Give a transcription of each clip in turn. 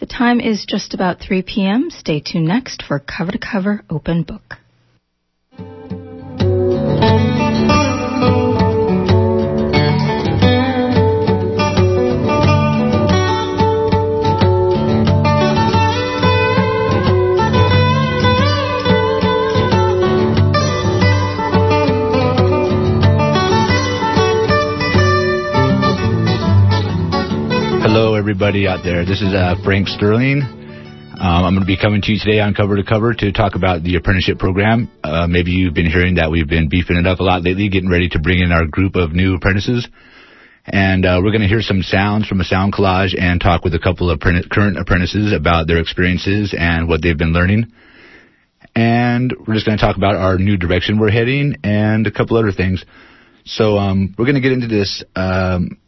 The time is just about 3 p.m. Stay tuned next for Cover to Cover Open Book. Everybody out there. This is uh, Frank Sterling. Um, I'm going to be coming to you today on Cover to Cover to talk about the apprenticeship program. Uh, maybe you've been hearing that we've been beefing it up a lot lately, getting ready to bring in our group of new apprentices. And uh, we're going to hear some sounds from a sound collage and talk with a couple of current apprentices about their experiences and what they've been learning. And we're just going to talk about our new direction we're heading and a couple other things. So um, we're going to get into this. Um,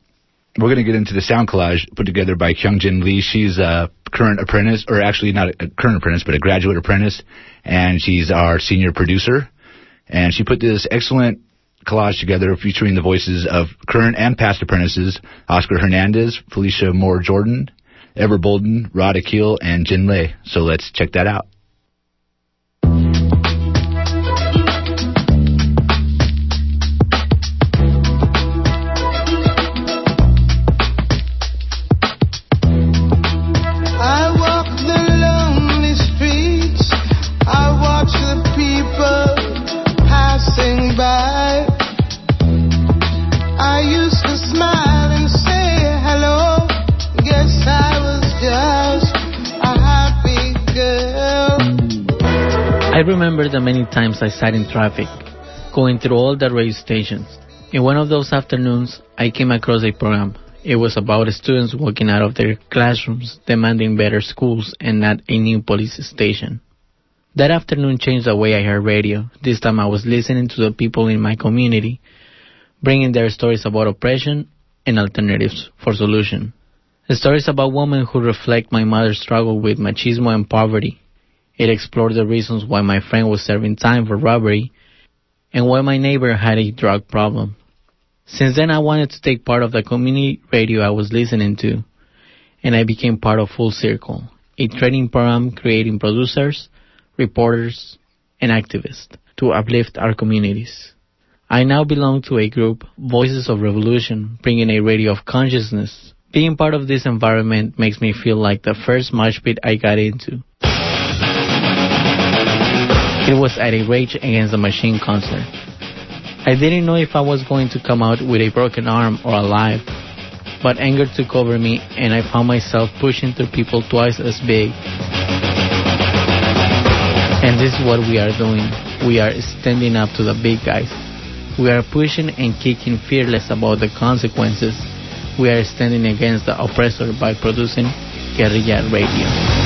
we're going to get into the sound collage put together by Kyungjin Lee. She's a current apprentice, or actually not a current apprentice, but a graduate apprentice, and she's our senior producer. And she put this excellent collage together featuring the voices of current and past apprentices, Oscar Hernandez, Felicia Moore Jordan, Ever Bolden, Rod Akil, and Jin Lei. So let's check that out. The many times I sat in traffic, going through all the radio stations. In one of those afternoons, I came across a program. It was about students walking out of their classrooms demanding better schools and not a new police station. That afternoon changed the way I heard radio. This time I was listening to the people in my community, bringing their stories about oppression and alternatives for solution. The stories about women who reflect my mother's struggle with machismo and poverty, it explored the reasons why my friend was serving time for robbery and why my neighbor had a drug problem. Since then, I wanted to take part of the community radio I was listening to, and I became part of Full Circle, a training program creating producers, reporters, and activists to uplift our communities. I now belong to a group, Voices of Revolution, bringing a radio of consciousness. Being part of this environment makes me feel like the first mosh pit I got into. It was at a Rage Against the Machine concert. I didn't know if I was going to come out with a broken arm or alive, but anger took over me and I found myself pushing through people twice as big. And this is what we are doing. We are standing up to the big guys. We are pushing and kicking fearless about the consequences. We are standing against the oppressor by producing guerrilla radio.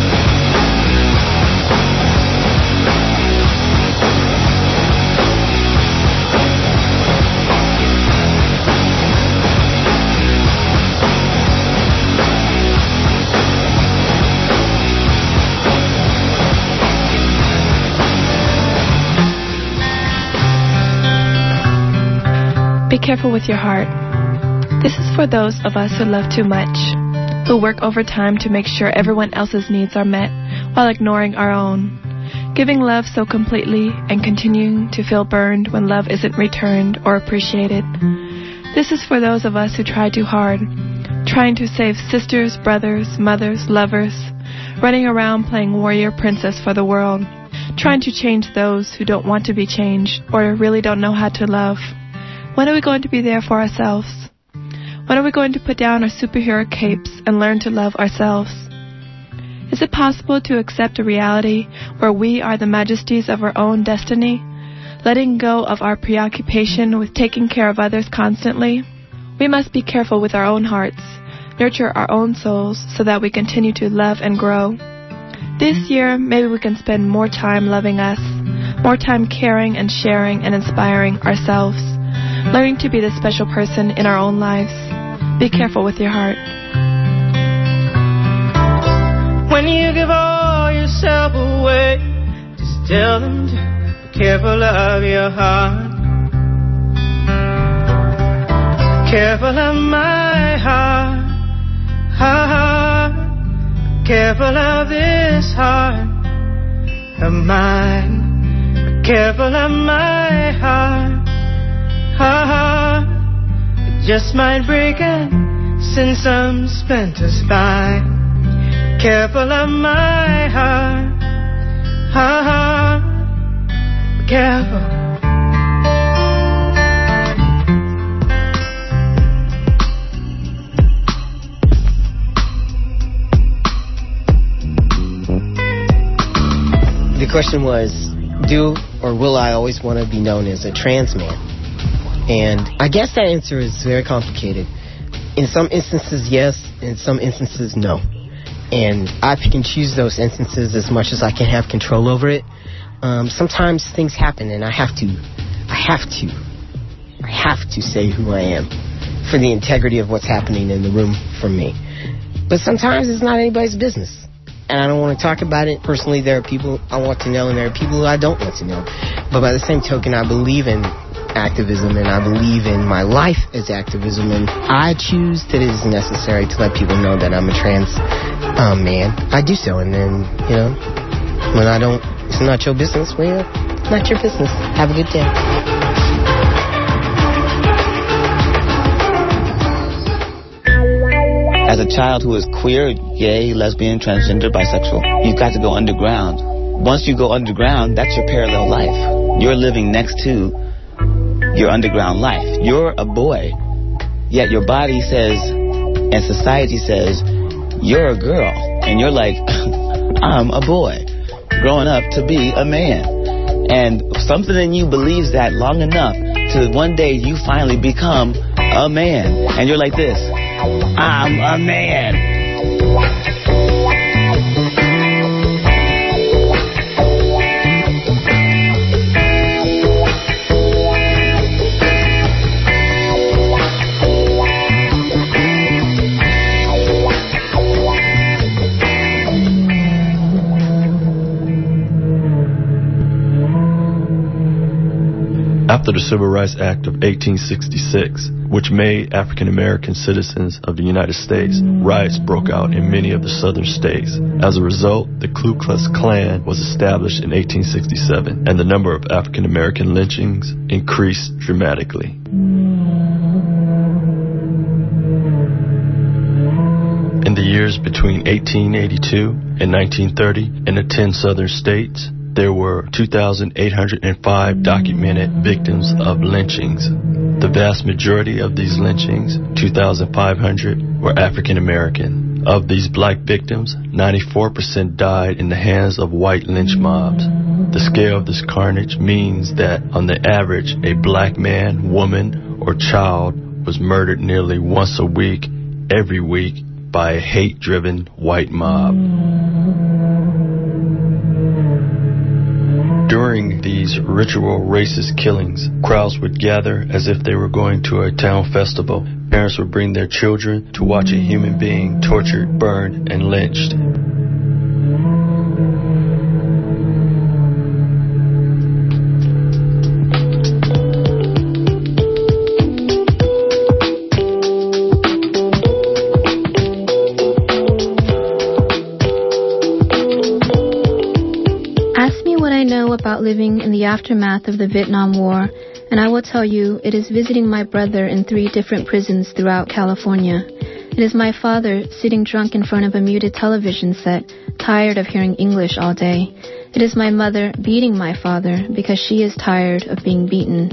Be careful with your heart. This is for those of us who love too much, who work overtime to make sure everyone else's needs are met while ignoring our own. Giving love so completely and continuing to feel burned when love isn't returned or appreciated. This is for those of us who try too hard, trying to save sisters, brothers, mothers, lovers, running around playing warrior princess for the world, trying to change those who don't want to be changed or really don't know how to love. When are we going to be there for ourselves? When are we going to put down our superhero capes and learn to love ourselves? Is it possible to accept a reality where we are the majesties of our own destiny, letting go of our preoccupation with taking care of others constantly? We must be careful with our own hearts, nurture our own souls so that we continue to love and grow. This year, maybe we can spend more time loving us, more time caring and sharing and inspiring ourselves learning to be the special person in our own lives. Be careful with your heart. When you give all yourself away, just tell them to be careful of your heart. Careful of my heart, heart. Be careful of this heart of mine. Be careful of my heart. Heart. Just might break and send some splinters flying. Careful of my heart. Heart. Careful. The question was, do or will I always want to be known as a trans man? And I guess that answer is very complicated. In some instances, yes. In some instances, no. And I and choose those instances as much as I can have control over it. Um, sometimes things happen, and I have to, I have to, I have to say who I am for the integrity of what's happening in the room for me. But sometimes it's not anybody's business and I don't want to talk about it. Personally, there are people I want to know, and there are people who I don't want to know. But by the same token, I believe in activism, and I believe in my life as activism, and I choose that it is necessary to let people know that I'm a trans um, man. I do so, and then, you know, when I don't, it's not your business, well, not your business. Have a good day. As a child who is queer, gay, lesbian, transgender, bisexual, you've got to go underground. Once you go underground, that's your parallel life. You're living next to your underground life. You're a boy, yet your body says, and society says, you're a girl. And you're like, I'm a boy, growing up to be a man. And something in you believes that long enough to one day you finally become a man. And you're like this. I'm a man. After the Civil Rights Act of 1866, which made African American citizens of the United States, riots broke out in many of the southern states. As a result, the Ku Klux Klan was established in 1867, and the number of African American lynchings increased dramatically. In the years between 1882 and 1930, in the 10 southern states, there were 2,805 documented victims of lynchings. The vast majority of these lynchings, 2,500, were African American. Of these black victims, 94% died in the hands of white lynch mobs. The scale of this carnage means that, on the average, a black man, woman, or child was murdered nearly once a week, every week, by a hate driven white mob. During these ritual racist killings, crowds would gather as if they were going to a town festival. Parents would bring their children to watch a human being tortured, burned, and lynched. Living in the aftermath of the Vietnam War, and I will tell you it is visiting my brother in three different prisons throughout California. It is my father sitting drunk in front of a muted television set, tired of hearing English all day. It is my mother beating my father because she is tired of being beaten.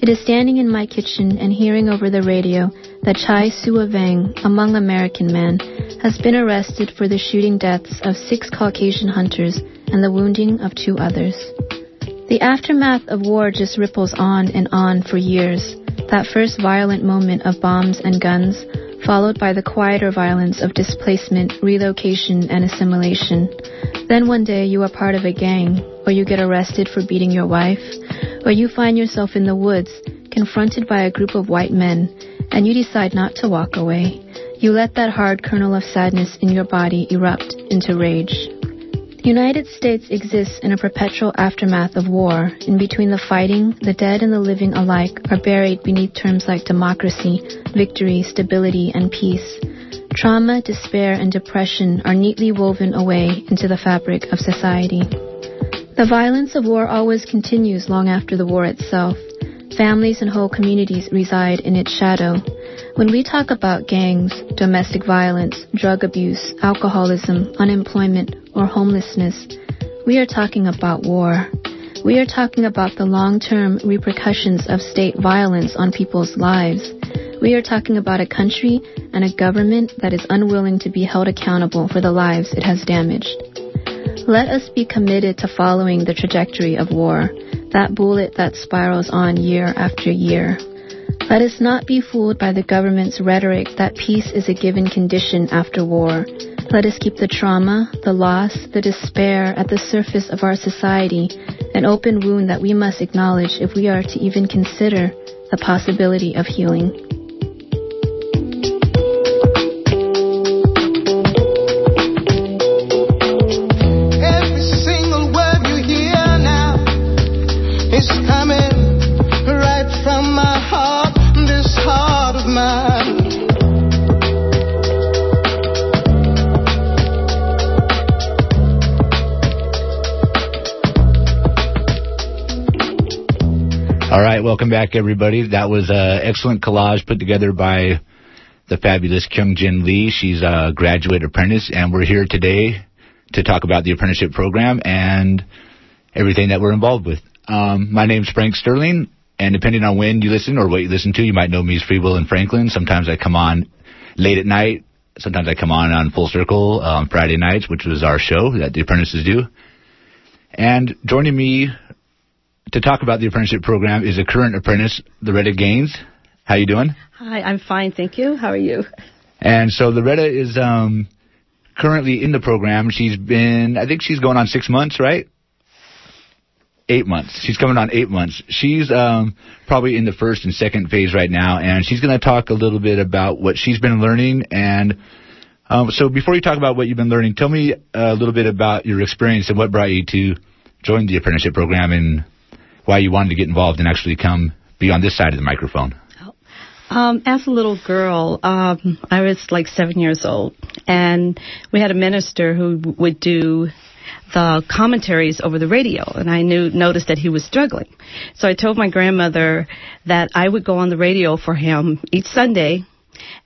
It is standing in my kitchen and hearing over the radio that Chai Soua Vang, a Hmong American man, has been arrested for the shooting deaths of six Caucasian hunters and the wounding of two others. The aftermath of war just ripples on and on for years. That first violent moment of bombs and guns, followed by the quieter violence of displacement, relocation, and assimilation. Then one day you are part of a gang, or you get arrested for beating your wife, or you find yourself in the woods, confronted by a group of white men, and you decide not to walk away. You let that hard kernel of sadness in your body erupt into rage. The United States exists in a perpetual aftermath of war. In between the fighting, the dead and the living alike are buried beneath terms like democracy, victory, stability, and peace. Trauma, despair, and depression are neatly woven away into the fabric of society. The violence of war always continues long after the war itself. Families and whole communities reside in its shadow. When we talk about gangs, domestic violence, drug abuse, alcoholism, unemployment, or homelessness, we are talking about war. We are talking about the long-term repercussions of state violence on people's lives. We are talking about a country and a government that is unwilling to be held accountable for the lives it has damaged. Let us be committed to following the trajectory of war, that bullet that spirals on year after year. Let us not be fooled by the government's rhetoric that peace is a given condition after war. Let us keep the trauma, the loss, the despair at the surface of our society, an open wound that we must acknowledge if we are to even consider the possibility of healing. Right, welcome back, everybody. That was an excellent collage put together by the fabulous Kyung Jin Lee. She's a graduate apprentice, and we're here today to talk about the apprenticeship program and everything that we're involved with. Um, my name's Frank Sterling, and depending on when you listen or what you listen to, you might know me as Free Will and Franklin. Sometimes I come on late at night. Sometimes I come on on Full Circle on um, Friday nights, which was our show that the apprentices do. And joining me to talk about the apprenticeship program is a current apprentice, Loretta Gaines. How you doing? Hi, I'm fine, thank you. How are you? And so Loretta is um, currently in the program. She's been, I think she's going on six months, right? Eight months. She's coming on eight months. She's um, probably in the first and second phase right now, and she's going to talk a little bit about what she's been learning. And um, so, before you talk about what you've been learning, tell me a little bit about your experience and what brought you to join the apprenticeship program and why you wanted to get involved and actually come be on this side of the microphone. Um, as a little girl, um, I was like seven years old, and we had a minister who would do the commentaries over the radio, and I knew noticed that he was struggling. So I told my grandmother that I would go on the radio for him each Sunday,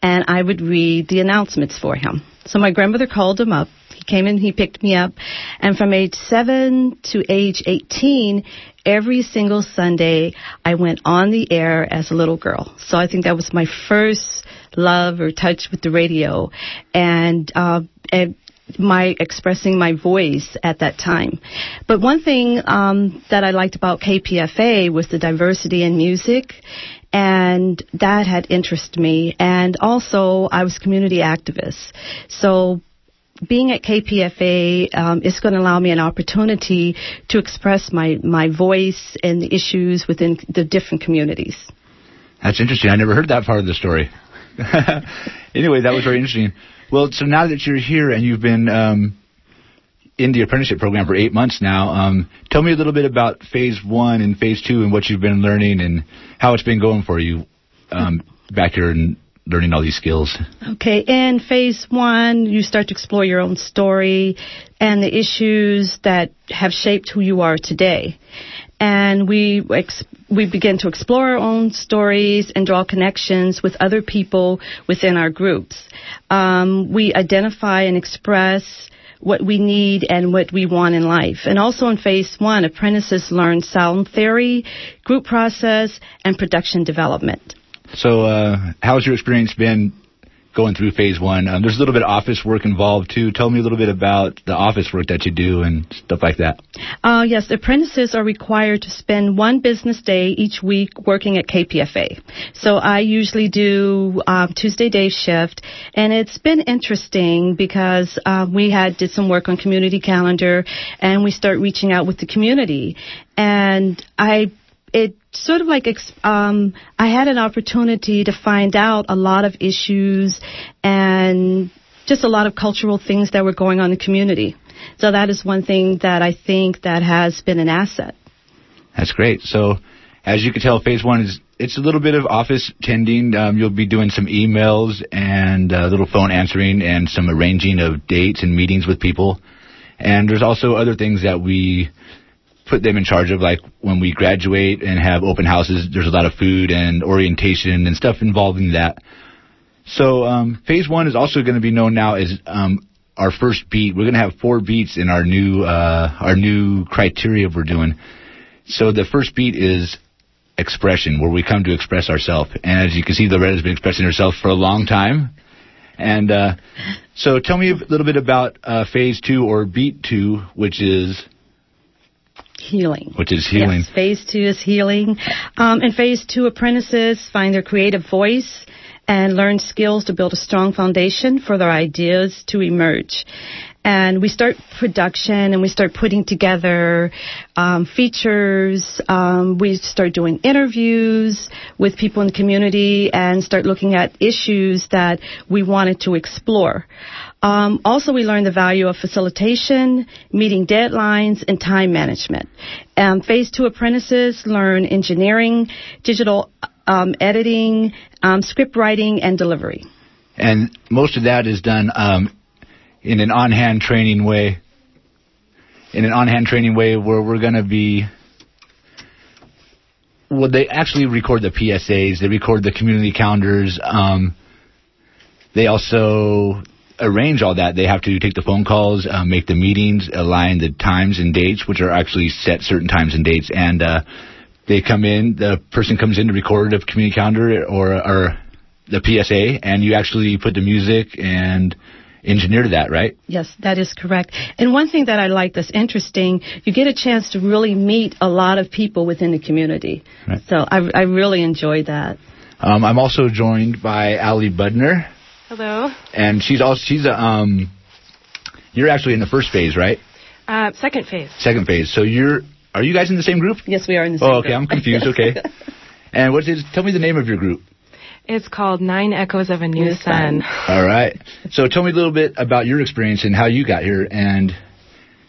and I would read the announcements for him. So my grandmother called him up. He came in, he picked me up, and from age seven to age 18, every single Sunday I went on the air as a little girl. So I think that was my first love or touch with the radio, and, uh, and my expressing my voice at that time. But one thing um, that I liked about KPFA was the diversity in music. And that had interested me. And also, I was community activist. So being at KPFA um, is going to allow me an opportunity to express my, my voice and the issues within the different communities. That's interesting. I never heard that part of the story. anyway, that was very interesting. Well, so now that you're here and you've been um, in the apprenticeship program for eight months now, um, tell me a little bit about phase one and phase two and what you've been learning and how it's been going for you um, back here in learning all these skills? Okay, in phase one, you start to explore your own story and the issues that have shaped who you are today. And we ex- we begin to explore our own stories and draw connections with other people within our groups. Um, we identify and express what we need and what we want in life. And also in phase one, apprentices learn sound theory, group process, and production development. So, uh, how's your experience been going through phase one? Um, there's a little bit of office work involved too. Tell me a little bit about the office work that you do and stuff like that. Uh, yes, apprentices are required to spend one business day each week working at KPFA. So I usually do um, Tuesday day shift, and it's been interesting because uh, we had did some work on community calendar, and we start reaching out with the community, and I it sort of like um, I had an opportunity to find out a lot of issues and just a lot of cultural things that were going on in the community. So that is one thing that I think that has been an asset. That's great. So as you can tell, phase one is it's a little bit of office tending. Um, you'll be doing some emails and a little phone answering and some arranging of dates and meetings with people. And there's also other things that we put them in charge of, like when we graduate and have open houses. There's a lot of food and orientation and stuff involving that. So um, phase one is also going to be known now as um, our first beat. We're going to have four beats in our new uh, our new criteria we're doing. So the first beat is expression, where we come to express ourselves. And as you can see, Loretta has been expressing herself for a long time. And uh, so tell me a little bit about uh, phase two or beat two, which is healing. Which is healing. Yes, phase two is healing. Um, in phase two, apprentices find their creative voice and learn skills to build a strong foundation for their ideas to emerge and we start production and we start putting together um, features. Um, we start doing interviews with people in the community and start looking at issues that we wanted to explore. Um, also, we learn the value of facilitation, meeting deadlines, and time management. Um, phase two apprentices learn engineering, digital um, editing, um, script writing, and delivery. And most of that is done um, in an on-hand training way. In an on-hand training way where we're going to be well, they actually record the PSAs. They record the community calendars. Um, they also arrange all that. They have to take the phone calls, uh, make the meetings, align the times and dates, which are actually set certain times and dates. And uh, they come in. The person comes in to record a community calendar or or the PSA, and you actually put the music and engineer that, right? Yes, that is correct. And one thing that I like that's interesting, you get a chance to really meet a lot of people within the community. Right. So I, I really enjoy that. Um, I'm also joined by Ali Budner. Hello. And she's also she's a um, you're actually in the first phase, right? Uh, second phase. Second phase. So you're are you guys in the same group? Yes, we are in the same group. oh, okay. Group. I'm confused. Okay. and what is? Tell me the name of your group. It's called Nine Echoes of a New, New Sun. All right. So tell me a little bit about your experience and how you got here and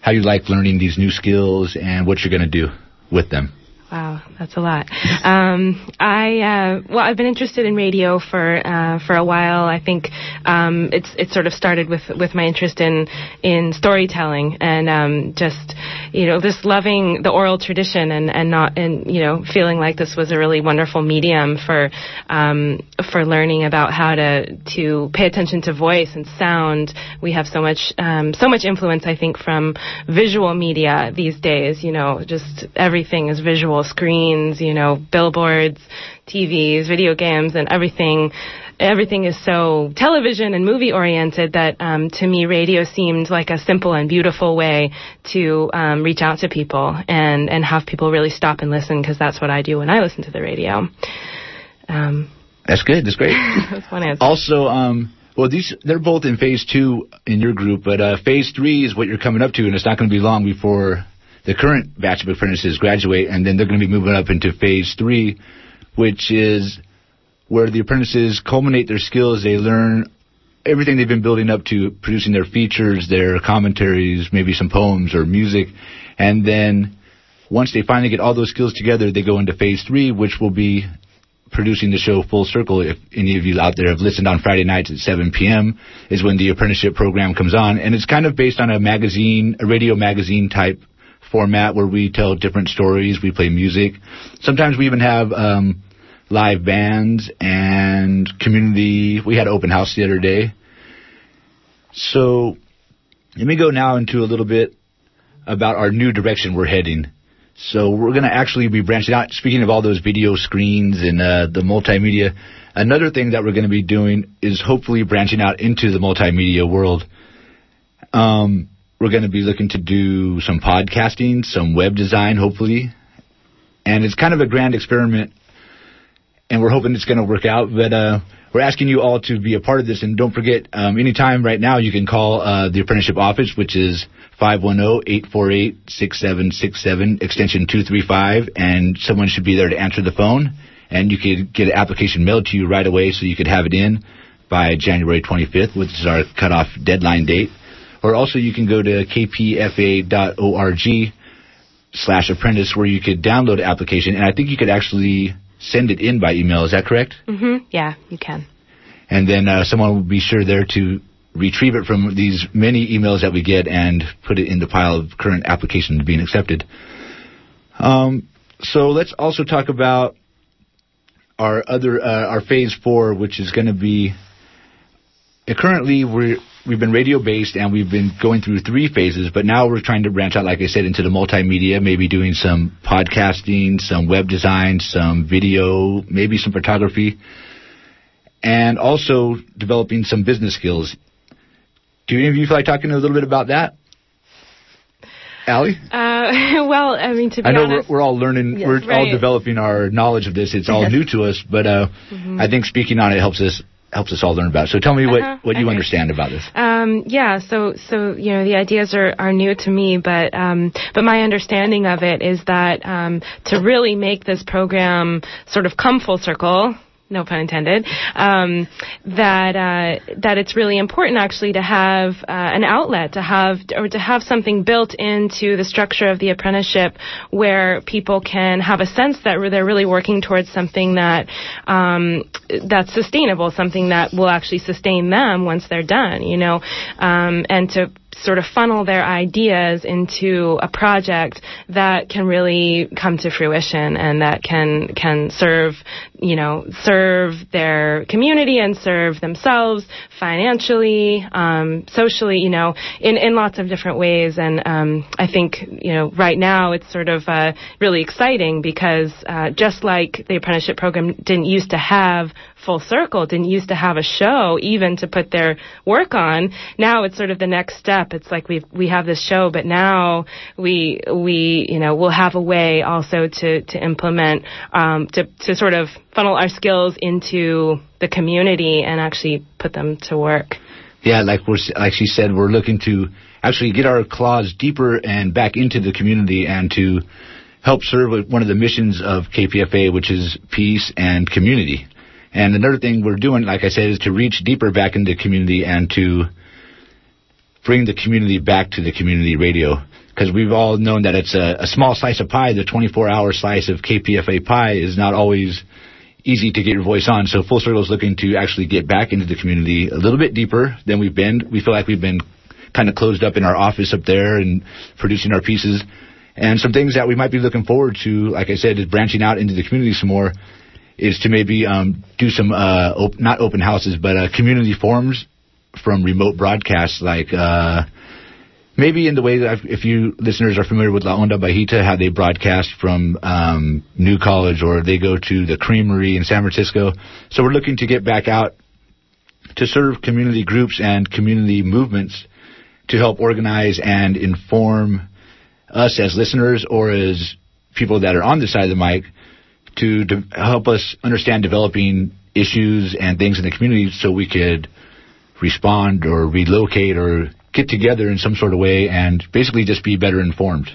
how you like learning these new skills and what you're going to do with them. Wow, that's a lot. Um, I uh, well, I've been interested in radio for uh, for a while. I think um, it's it sort of started with with my interest in in storytelling and um, just you know just loving the oral tradition and and not and you know feeling like this was a really wonderful medium for um, for learning about how to to pay attention to voice and sound. We have so much um, so much influence, I think, from visual media these days. You know, just everything is visual screens, you know, billboards, TVs, video games, and everything. Everything is so television and movie oriented that um, to me radio seemed like a simple and beautiful way to um, reach out to people and and have people really stop and listen because that's what I do when I listen to the radio. Um, that's good. That's great. that's one answer. Also, um, well, these they're both in phase two in your group, but uh, phase three is what you're coming up to, and it's not going to be long before the current batch of apprentices graduate, and then they're going to be moving up into phase three, which is where the apprentices culminate their skills. They learn everything they've been building up to producing their features, their commentaries, maybe some poems or music, and then once they finally get all those skills together, they go into phase three, which will be producing the show Full Circle. If any of you out there have listened on Friday nights at 7 p.m., is when the apprenticeship program comes on, and it's kind of based on a magazine, a radio magazine type format where we tell different stories. We play music. Sometimes we even have um, live bands and community. We had open house the other day. So let me go now into a little bit about our new direction we're heading. So we're going to actually be branching out. Speaking of all those video screens and uh, the multimedia, another thing that we're going to be doing is hopefully branching out into the multimedia world. Um, we're going to be looking to do some podcasting, some web design, hopefully. And it's kind of a grand experiment, and we're hoping it's going to work out. But uh, we're asking you all to be a part of this. And don't forget, um, anytime right now, you can call uh, the apprenticeship office, which is 510-848-6767, extension 235, and someone should be there to answer the phone. And you could get an application mailed to you right away so you could have it in by January 25th, which is our cutoff deadline date or also you can go to kpfa.org slash apprentice where you could download an application, and I think you could actually send it in by email. Is that correct? Mm-hmm. Yeah, you can. And then uh, someone will be sure there to retrieve it from these many emails that we get and put it in the pile of current applications being accepted. Um, so let's also talk about our other uh, our phase four, which is going to be uh, currently we're we've been radio based and we've been going through three phases, but now we're trying to branch out, like I said, into the multimedia, maybe doing some podcasting, some web design, some video, maybe some photography, and also developing some business skills. Do any of you feel like talking a little bit about that? Ali? Uh, well, I mean, to be I know honest, we're, we're all learning, Yes. we're all developing our knowledge of this. It's all new to us, but uh, Mhm. I think speaking on it helps us helps us all learn about it. So tell me what, Uh-huh. what you Okay. understand about this. Um, yeah, so so you know the ideas are, are new to me, but um, but my understanding of it is that um, to really make this program sort of come full circle. No pun intended. Um, that uh, that it's really important actually to have uh, an outlet, to have or to have something built into the structure of the apprenticeship where people can have a sense that they're really working towards something that um, that's sustainable, something that will actually sustain them once they're done. You know, um, and to sort of funnel their ideas into a project that can really come to fruition and that can can serve you know serve their community and serve themselves financially um, socially you know in in lots of different ways. And um, I think you know right now it's sort of uh, really exciting because uh, just like the apprenticeship program didn't used to have full circle didn't used to have a show even to put their work on. Now it's sort of the next step. It's like we we have this show but now we we you know we'll have a way also to to implement um to to sort of funnel our skills into the community and actually put them to work. Yeah, like we're like she said, we're looking to actually get our claws deeper and back into the community and to help serve one of the missions of KPFA, which is peace and community. And another thing we're doing, like I said, is to reach deeper back into the community and to bring the community back to the community radio. Because we've all known that it's a, a small slice of pie. The 24-hour slice of KPFA pie is not always easy to get your voice on. So Full Circle is looking to actually get back into the community a little bit deeper than we've been. We feel like we've been kind of closed up in our office up there and producing our pieces. And some things that we might be looking forward to, like I said, is branching out into the community some more, is to maybe um, do some, uh, op- not open houses, but uh, community forums from remote broadcasts, like uh, maybe in the way that I've, if you listeners are familiar with La Onda Bajita, how they broadcast from um, New College or they go to the Creamery in San Francisco. So we're looking to get back out to serve community groups and community movements to help organize and inform us as listeners or as people that are on the side of the mic to help us understand developing issues and things in the community so we could respond or relocate or get together in some sort of way and basically just be better informed.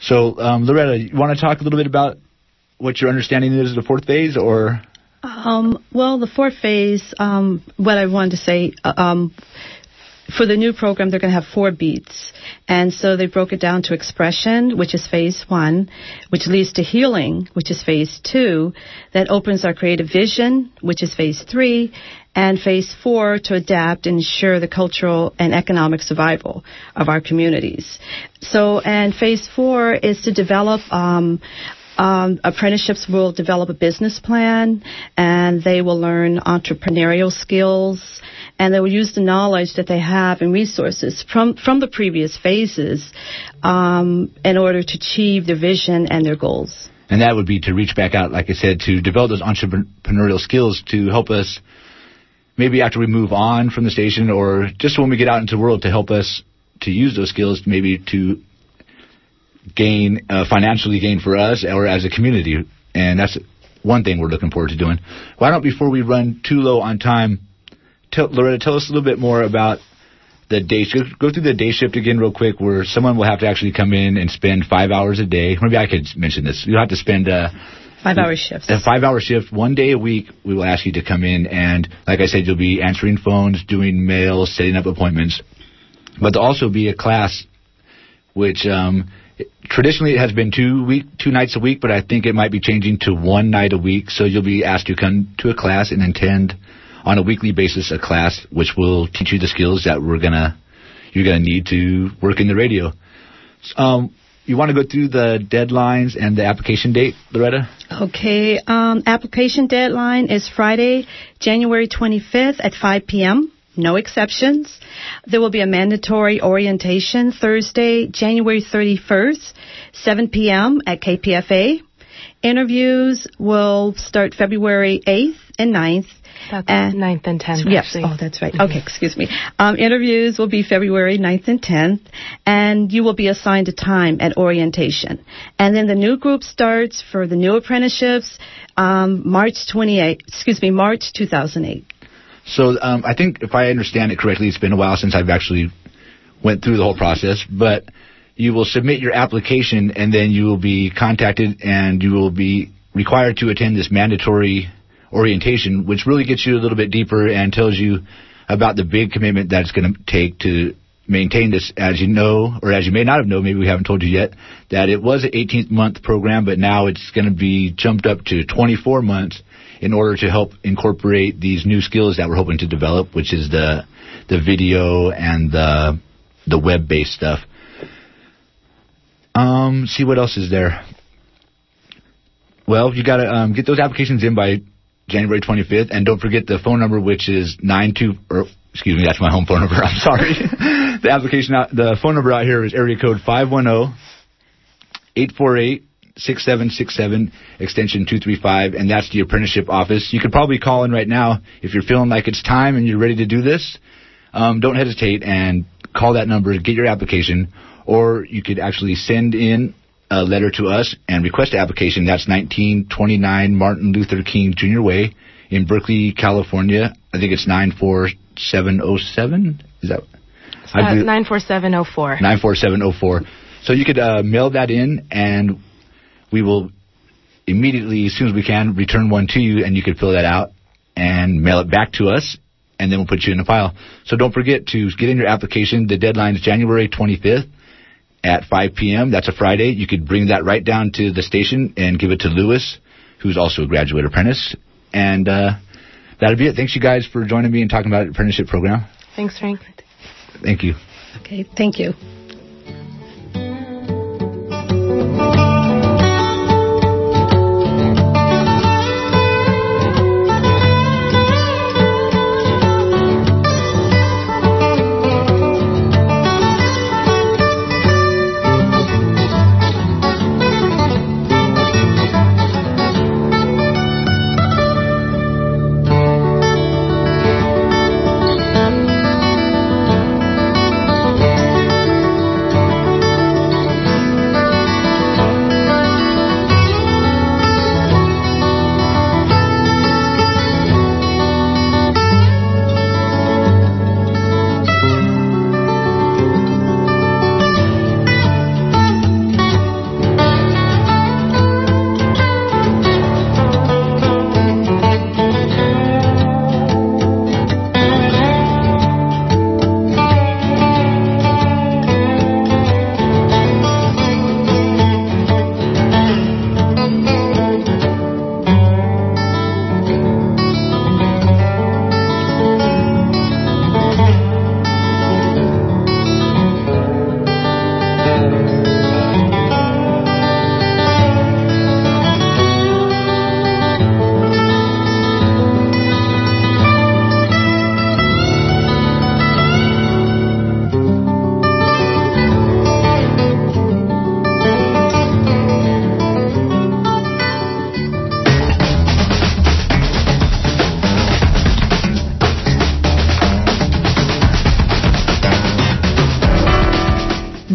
So, um, Loretta, you want to talk a little bit about what your understanding is of the fourth phase, or Um, well, the fourth phase, um, what I wanted to say, uh, um, for the new program, they're going to have four beats. And so they broke it down to expression, which is phase one, which leads to healing, which is phase two, that opens our creative vision, which is phase three, and phase four to adapt and ensure the cultural and economic survival of our communities. So, and phase four is to develop, um, um, apprenticeships will develop a business plan and they will learn entrepreneurial skills and they will use the knowledge that they have and resources from, from the previous phases um, in order to achieve their vision and their goals. and that would be to reach back out, like I said, to develop those entrepreneurial skills to help us maybe after we move on from the station or just when we get out into the world to help us to use those skills maybe to gain uh, financially gain for us or as a community. And that's one thing we're looking forward to doing. Why don't before we run too low on time tell, loretta tell us a little bit more about the day shift. Go through the day shift again real quick where someone will have to actually come in and spend five hours a day. Maybe i could mention this. You'll have to spend uh, Five hour shifts. a five hour shift, one day a week, we will ask you to come in. And, like I said, you'll be answering phones, doing mail, setting up appointments. But there'll also be a class which um, traditionally it has been two week two nights a week, but I think it might be changing to one night a week. So you'll be asked to come to a class and attend on a weekly basis a class which will teach you the skills that we're gonna you're gonna need to work in the radio. Um, you want to go through the deadlines and the application date, Loretta? Okay. Um, application deadline is Friday, January 25th at 5 p.m. No exceptions. There will be a mandatory orientation Thursday, January 31st, 7 p.m. at KPFA. Interviews will start February 8th and 9th. That's And- 9th and 10th, Yes. Oh, that's right. Okay, excuse me. Um, interviews will be February 9th and 10th, and you will be assigned a time at orientation. And then the new group starts for the new apprenticeships um, March 28, excuse me, March 2008. So um, I think if I understand it correctly, it's been a while since I've actually went through the whole process, but you will submit your application and then you will be contacted and you will be required to attend this mandatory orientation, which really gets you a little bit deeper and tells you about the big commitment that it's going to take to maintain this. As you know, or as you may not have known, maybe we haven't told you yet, that it was an 18 month program, but now it's going to be jumped up to 24 months in order to help incorporate these new skills that we're hoping to develop, which is the the video and the the web based stuff. Um, see what else is there. Well, you got to um, get those applications in by January 25th, and don't forget the phone number, which is nine two. Or, excuse me, that's my home phone number. I'm sorry. the application, out, the phone number out here is area code five one zero eight four eight. 6767 extension 235 and that's the apprenticeship office. You could probably call in right now if you're feeling like it's time and you're ready to do this. Um, don't hesitate and call that number, get your application, or you could actually send in a letter to us and request an application. That's 1929 Martin Luther King Jr. Way in Berkeley, California. I think it's 94707. Is that? Uh, 94704. 94704. So you could uh, mail that in, and we will immediately, as soon as we can, return one to you, and you could fill that out and mail it back to us, and then we'll put you in a file. So don't forget to get in your application. The deadline is January 25th at 5 p.m. That's a Friday. You could bring that right down to the station and give it to Lewis, who's also a graduate apprentice. And uh, that'll be it. Thanks, you guys, for joining me and talking about the apprenticeship program. Thanks, Frank. Thank you. Okay, thank you.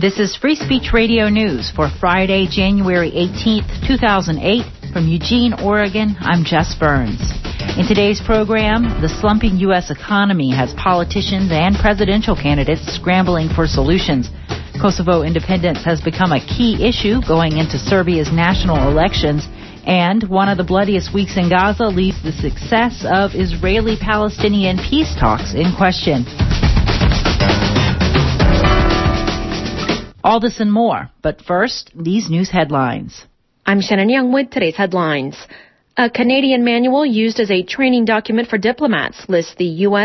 This is Free Speech Radio News for Friday, January 18th, 2008. From Eugene, Oregon, I'm Jess Burns. In today's program, the slumping U.S. economy has politicians and presidential candidates scrambling for solutions. Kosovo independence has become a key issue going into Serbia's national elections. And one of the bloodiest weeks in Gaza leaves the success of Israeli Palestinian peace talks in question. All this and more, but first, these news headlines. I'm Shannon Young with today's headlines. A Canadian manual used as a training document for diplomats lists the U.S.